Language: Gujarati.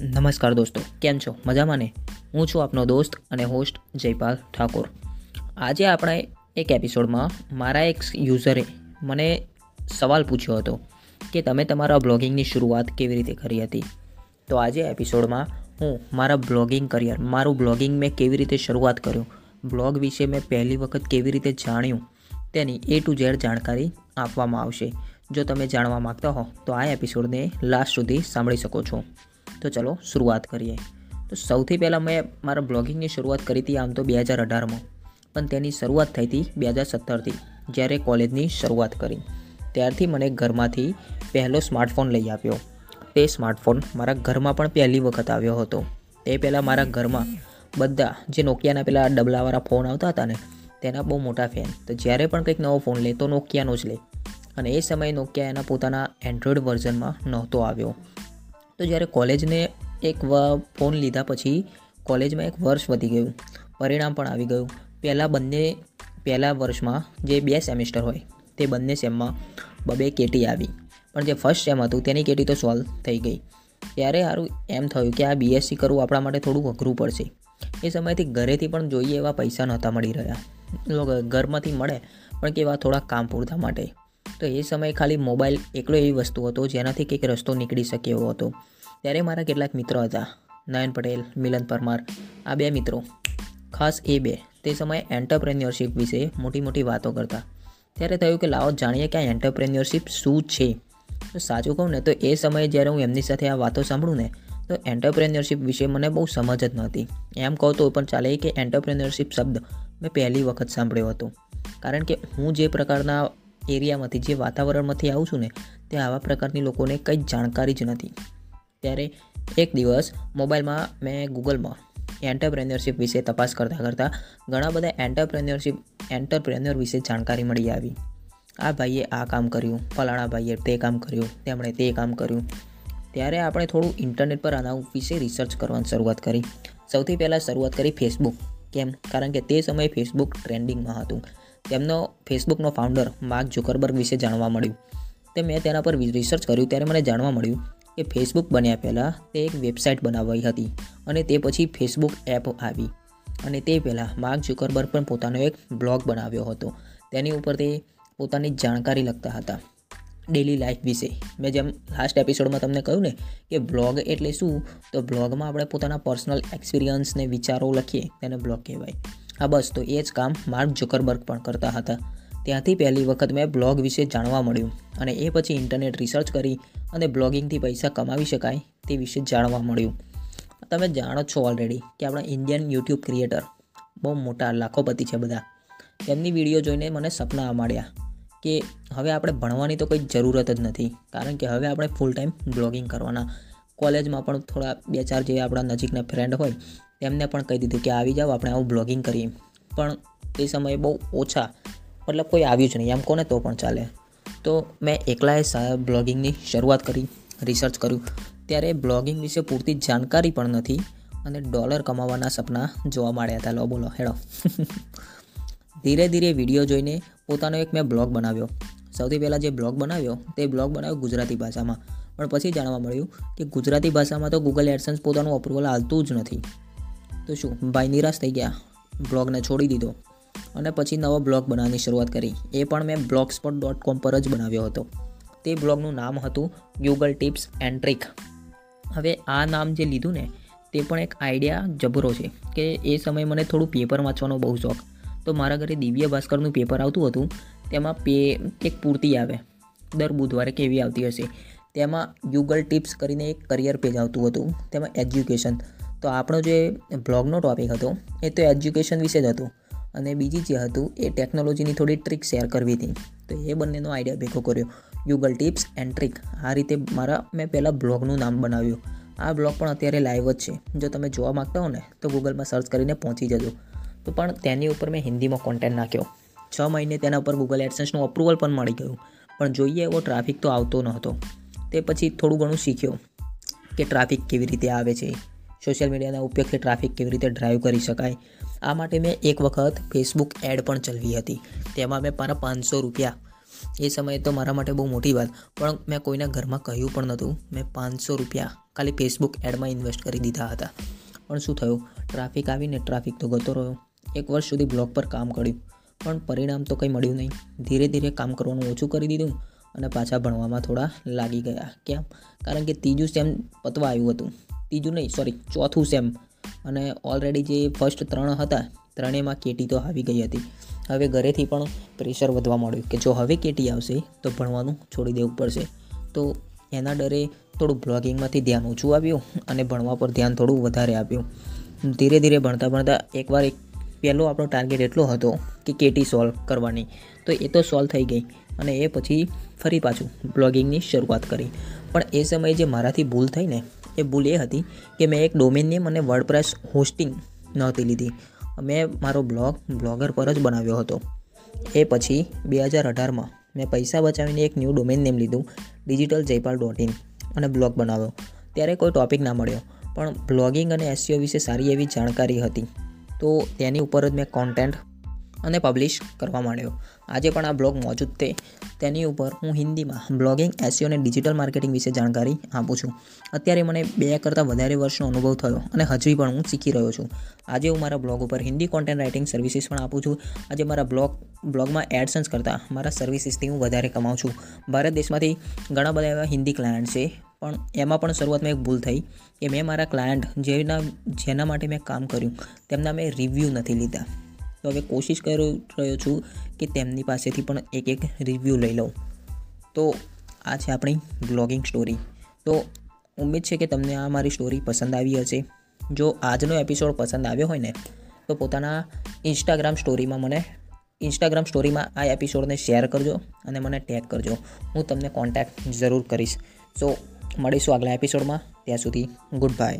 નમસ્કાર દોસ્તો, કેમ છો? મજામાં ને? હું છું આપનો દોસ્ત અને હોસ્ટ જયપાલ ઠાકોર. આજે આપણે એક એપિસોડમાં મારા એક યુઝરે મને સવાલ પૂછ્યો હતો કે તમે તમારા બ્લોગિંગની શરૂઆત કેવી રીતે કરી હતી? તો આજે એપિસોડમાં હું મારા બ્લોગિંગ કરિયર મારું બ્લોગિંગ મેં કેવી રીતે શરૂઆત કર્યું બ્લોગ વિશે મેં પહેલી વખત કેવી રીતે જાણ્યું, તેની એ ટુ ઝેડ જાણકારી આપવામાં આવશે. જો તમે જાણવા માગતા હો, તો આ એપિસોડને લાસ્ટ સુધી સાંભળી શકો છો. તો ચલો શરૂઆત કરીએ. તો સૌથી પહેલાં મેં મારા બ્લોગિંગની શરૂઆત કરી હતી આમ તો બે હજાર અઢારમાં. પણ તેની શરૂઆત થઈ હતી બે હજાર સત્તરથી, જ્યારે કોલેજની શરૂઆત કરી. ત્યારથી મને ઘરમાંથી પહેલો સ્માર્ટફોન લઈ આપ્યો તે સ્માર્ટફોન મારા ઘરમાં પણ પહેલી વખત આવ્યો હતો. તે પહેલાં મારા ઘરમાં બધા જે નોકિયાના પેલા ડબલાવાળા ફોન આવતા હતા ને, તેના બહુ મોટા ફેન. તો જ્યારે પણ કંઈક નવો ફોન લે તો નોકિયાનો જ લે. અને એ સમયે નોકિયા એના પોતાના એન્ડ્રોઈડ વર્ઝનમાં નહોતો આવ્યો. તો જ્યારે કોલેજને એક ફોન લીધા પછી કોલેજમાં એક વર્ષ વધી ગયું. પરિણામ પણ આવી ગયું. પહેલાં બંને, પહેલાં વર્ષમાં જે બે સેમિસ્ટર હોય તે બંને સેમમાં બબે કેટી આવી. પણ જે ફર્સ્ટ સેમ હતું તેની કેટી તો સોલ્વ થઈ ગઈ. ત્યારે સારું એમ થયું કે આ બીએસસી કરવું આપણા માટે થોડું અઘરું પડશે. એ સમયથી ઘરેથી પણ જોઈએ એવા પૈસા નહોતા મળી રહ્યા. ઘરમાંથી મળે, પણ કેવા થોડા કામ પૂરતા માટે. તો એ સમયે ખાલી મોબાઈલ એકલો એવી વસ્તુ હતો જેનાથી કંઈક રસ્તો નીકળી શકે એવો હતો. ત્યારે મારા કેટલાક મિત્રો હતા. નયન પટેલ, મિલન પરમાર, આ બે મિત્રો. ખાસ એ બે. તે સમયે એન્ટરપ્રેન્યોરશિપ વિશે મોટી મોટી વાતો કરતા. ત્યારે થયું કે લાવો જાણીએ કે આ એન્ટરપ્રેન્યોરશિપ શું છે? તો સાચું કહું ને તો એ સમયે જ્યારે હું એમની સાથે આ વાતો સાંભળું ને, તો એન્ટરપ્રેન્યોરશિપ વિશે મને બહુ સમજ જ નહોતી. એમ કહું તો પણ ચાલે કે એન્ટરપ્રેન્યોરશિપ શબ્દ મેં પહેલી વખત સાંભળ્યો હતો. કારણ કે હું જે પ્રકારના એરિયામાંથી જે વાતાવરણમાંથી આવું છું ને તે આવા પ્રકારની લોકોને કંઈ જાણકારી જ નથી. ત્યારે એક દિવસ મોબાઈલમાં મેં ગૂગલમાં એન્ટરપ્રેન્યોરશિપ વિશે તપાસ કરતાં કરતાં ઘણા બધા એન્ટરપ્રેન્યોરશિપ, એન્ટરપ્રેન્યોર વિશે જાણકારી મળી આવી. આ ભાઈએ આ કામ કર્યું, ફલાણા ભાઈએ તે કામ કર્યું, તેમણે તે કામ કર્યું. ત્યારે આપણે થોડું ઇન્ટરનેટ પર આના વિશે રિસર્ચ કરવાની શરૂઆત કરી. સૌથી પહેલાં શરૂઆત કરી ફેસબુક. કેમ? કારણ કે તે સમયે ફેસબુક ટ્રેન્ડિંગમાં હતું. તેમનો ફેસબુકનો ફાઉન્ડર માર્ક ઝુકરબર્ગ વિશે જાણવા મળ્યું. તે મેં તેના પર રિસર્ચ કર્યું ત્યારે મને જાણવા મળ્યું કે ફેસબુક બન્યા પહેલાં તે એક વેબસાઇટ બનાવાઈ હતી અને તે પછી ફેસબુક એપ આવી. અને તે પહેલાં માર્ક ઝુકરબર્ગ પણ પોતાનો એક બ્લોગ બનાવ્યો હતો. તેની ઉપર તે પોતાની જાણકારી લખતા હતા. ડેલી લાઈફ વિશે. મેં જેમ લાસ્ટ એપિસોડમાં તમને કહ્યું ને કે બ્લોગ એટલે શું? તો બ્લોગમાં આપણે પોતાના પર્સનલ એક્સપિરિયન્સને વિચારો લખીએ, તેને બ્લોગ કહેવાય. હા, બસ, તો એ જ કામ માર્ક જુકરબર્ગ પણ કરતા હતા. ત્યાંથી પહેલી વખત મેં બ્લોગ વિશે જાણવા મળ્યું અને એ પછી ઇન્ટરનેટ રિસર્ચ કરી અને બ્લોગિંગથી પૈસા કમાવી શકાય તે વિશે જાણવા મળ્યું. તમે જાણો છો ઓલરેડી કે આપણા ઇન્ડિયન યુટ્યુબ ક્રિએટર બહુ મોટા લાખોપતિ છે બધા. તેમની વીડિયો જોઈને મને સપના માંડ્યા કે હવે આપણે ભણવાની તો કંઈ જરૂરત જ નથી, કારણ કે હવે આપણે ફૂલ ટાઈમ બ્લોગિંગ કરવાના. કોલેજમાં પણ થોડા બે ચાર જે આપણા નજીકના ફ્રેન્ડ હોય તેમને પણ કહી દીધું કે આવી જાઓ, આપણે આવું બ્લોગિંગ કરીએ. પણ તે સમયે બહુ ઓછા, મતલબ કોઈ આવ્યું જ નહીં. એમ કોને તો પણ ચાલે. તો મેં એકલાએ બ્લોગિંગની શરૂઆત કરી રિસર્ચ કર્યું. ત્યારે બ્લોગિંગ વિશે પૂરતી જાણકારી પણ નથી અને ડોલર કમાવાના સપના જોવા મળ્યા હતા. લો, બોલો, હેડો. ધીરે ધીરે વીડિયો જોઈને પોતાનો એક મેં બ્લોગ બનાવ્યો. સૌથી પહેલાં જે બ્લોગ બનાવ્યો, તે બ્લોગ બનાવ્યો ગુજરાતી ભાષામાં. પણ પછી જાણવા મળ્યું કે ગુજરાતી ભાષામાં તો ગૂગલ એડસન્સ પોતાનું અપ્રુવલ આવતું જ નથી. તો શું? ભાઈ નિરાશ થઈ ગયા. બ્લોગને છોડી દીધો. અને પછી નવો બ્લોગ બનાવવાની શરૂઆત કરી. એ પણ મેં બ્લોગ સ્પોટ ડોટ કોમ પર જ બનાવ્યો હતો. તે બ્લોગનું નામ હતું ગૂગલ ટિપ્સ એન્ડ ટ્રિક હવે આ નામ જે લીધું ને, તે પણ એક આઈડિયા જબરો છે કે એ સમયે મને થોડું પેપર વાંચવાનો બહુ શોખ. તો મારા ઘરે દિવ્ય ભાસ્કરનું પેપર આવતું હતું. તેમાં પે એક પૂર્તિ આવે. દર બુધવારે કેવી આવતી હશે. તેમાં ગૂગલ ટિપ્સ કરીને એક કરિયર પેજ આવતું હતું. તેમાં એજ્યુકેશન તો આપણો જે બ્લોગનો ટોપિક હતો, એ તો એજ્યુકેશન વિશે જ હતું. અને બીજી જે હતું, એ ટેકનોલોજીની થોડી ટ્રીક શેર કરવી હતી. તો એ બંનેનો આઈડિયા ભેગો કર્યો. Google tips and trick. આ રીતે મારા, મેં પહેલાં બ્લોગનું નામ બનાવ્યું. આ બ્લોગ પણ અત્યારે લાઈવ જ છે. જો તમે જોવા માગતા હો ને, તો ગૂગલમાં સર્ચ કરીને પહોંચી જજો. તો પણ તેની ઉપર મેં હિન્દીમાં કોન્ટેન્ટ નાખ્યો. છ મહિને તેના ઉપર ગૂગલ એડસન્સનું અપ્રુવલ પણ મળી ગયું. પણ જોઈએ એવો ટ્રાફિક તો આવતો નહોતો. તે પછી થોડું ઘણું શીખ્યો કે ટ્રાફિક કેવી રીતે આવે છે. સોશિયલ મીડિયાના ઉપયોગથી ટ્રાફિક કેવી રીતે ડ્રાઈવ કરી શકાય? આ માટે મેં એક વખત ફેસબુક એડ પણ ચલાવી હતી. તેમાં મેં મારા પાંચસો રૂપિયા. એ સમયે તો મારા માટે બહુ મોટી વાત, પણ મેં કોઈના ઘરમાં કહ્યું પણ નહોતું. મેં પાંચસો રૂપિયા ખાલી ફેસબુક એડમાં ઇન્વેસ્ટ કરી દીધા હતા. પણ શું થયું? ટ્રાફિક આવીને ટ્રાફિક તો ગતો રહ્યો. એક વર્ષ સુધી બ્લોગ પર કામ કર્યું. પણ પરિણામ તો કંઈ મળ્યું નહીં. ધીરે ધીરે કામ કરવાનું ઓછું કરી દીધું અને પાછા ભણવામાં થોડા લાગી ગયા. કેમ? કારણ કે ત્રીજું સેમ પતવા આવ્યું હતું. ત્રીજું નહીં સોરી ચોથું સેમ અને ઓલરેડી જે ફર્સ્ટ ત્રણ હતા, ત્રણેયમાં કેટી તો આવી ગઈ હતી. હવે ઘરેથી પણ પ્રેશર વધવા માંડ્યું કે જો હવે કેટી આવશે, તો ભણવાનું છોડી દેવું પડશે. તો એના ડરે થોડું બ્લોગિંગમાંથી ધ્યાન ઓછું આવ્યું અને ભણવા પર ધ્યાન થોડું વધારે આપ્યું. ધીરે ધીરે ભણતા ભણતા એકવાર એક પહેલો આપણો ટાર્ગેટ એટલો હતો કે કેટી સોલ્વ કરવાની. તો એ તો સોલ્વ થઈ ગઈ અને એ પછી ફરી પાછું બ્લોગિંગની શરૂઆત કરી. પણ એ સમયે જે મારાથી ભૂલ થઈ ને એ ભૂલ એ હતી કે મેં એક ડોમેન નેમ અને વર્ડપ્રેસ હોસ્ટિંગ નહોતી લીધી. મેં મારો બ્લોગ બ્લોગર પર જ બનાવ્યો હતો. એ પછી બે હજાર અઢારમાં મેં પૈસા બચાવીને એક ન્યૂ ડોમેન નેમ લીધું ડિજિટલ જયપાલ ડોટ ઇન અને બ્લોગ બનાવ્યો. ત્યારે કોઈ ટોપિક ના મળ્યો, પણ બ્લોગિંગ અને એસસીઓ વિશે સારી એવી જાણકારી હતી. તો તેની ઉપર જ મેં કોન્ટેન્ટ અને પબ્લિશ કરવા માંડ્યો. આજે પણ આ બ્લોગ મોજૂદ છે. તેની ઉપર હું હિન્દીમાં બ્લોગિંગ એસઈઓ અને ડિજિટલ માર્કેટિંગ વિશે જાણકારી આપું છું. અત્યારે મને બે કરતાં વધારે વર્ષનો અનુભવ થયો અને હજી પણ હું શીખી રહ્યો છું. આજે હું મારા બ્લોગ ઉપર હિન્દી કોન્ટેન્ટ રાઇટિંગ સર્વિસીસ પણ આપું છું. આજે મારા બ્લોગ બ્લોગમાં એડસન્સ કરતાં મારા સર્વિસીસથી હું વધારે કમાઉં છું. ભારત દેશમાંથી ઘણા બધા એવા હિન્દી ક્લાયન્ટ છે, પણ એમાં પણ શરૂઆતમાં એક ભૂલ થઈ કે મેં મારા ક્લાયન્ટ જેના જેના માટે મેં કામ કર્યું, તેમના મેં રિવ્યૂ નથી લીધા. તો હવે કોશિશ કરી રહ્યો છું કે તેમની પાસેથી પણ એક એક રિવ્યૂ લઈ લઉં. તો આ છે આપણી બ્લોગિંગ સ્ટોરી તો ઉમ્મીદ છે કે તમને આ મારી સ્ટોરી પસંદ આવી હશે. જો આજનો એપિસોડ પસંદ આવ્યો હોય ને, તો પોતાના ઇન્સ્ટાગ્રામ સ્ટોરીમાં મને ઇન્સ્ટાગ્રામ સ્ટોરીમાં આ એપિસોડને શેર કરજો અને મને ટેગ કરજો. હું તમને કોન્ટેક્ટ જરૂર કરીશ. સો મળીશું આગલા એપિસોડમાં ત્યાં સુધી ગુડ બાય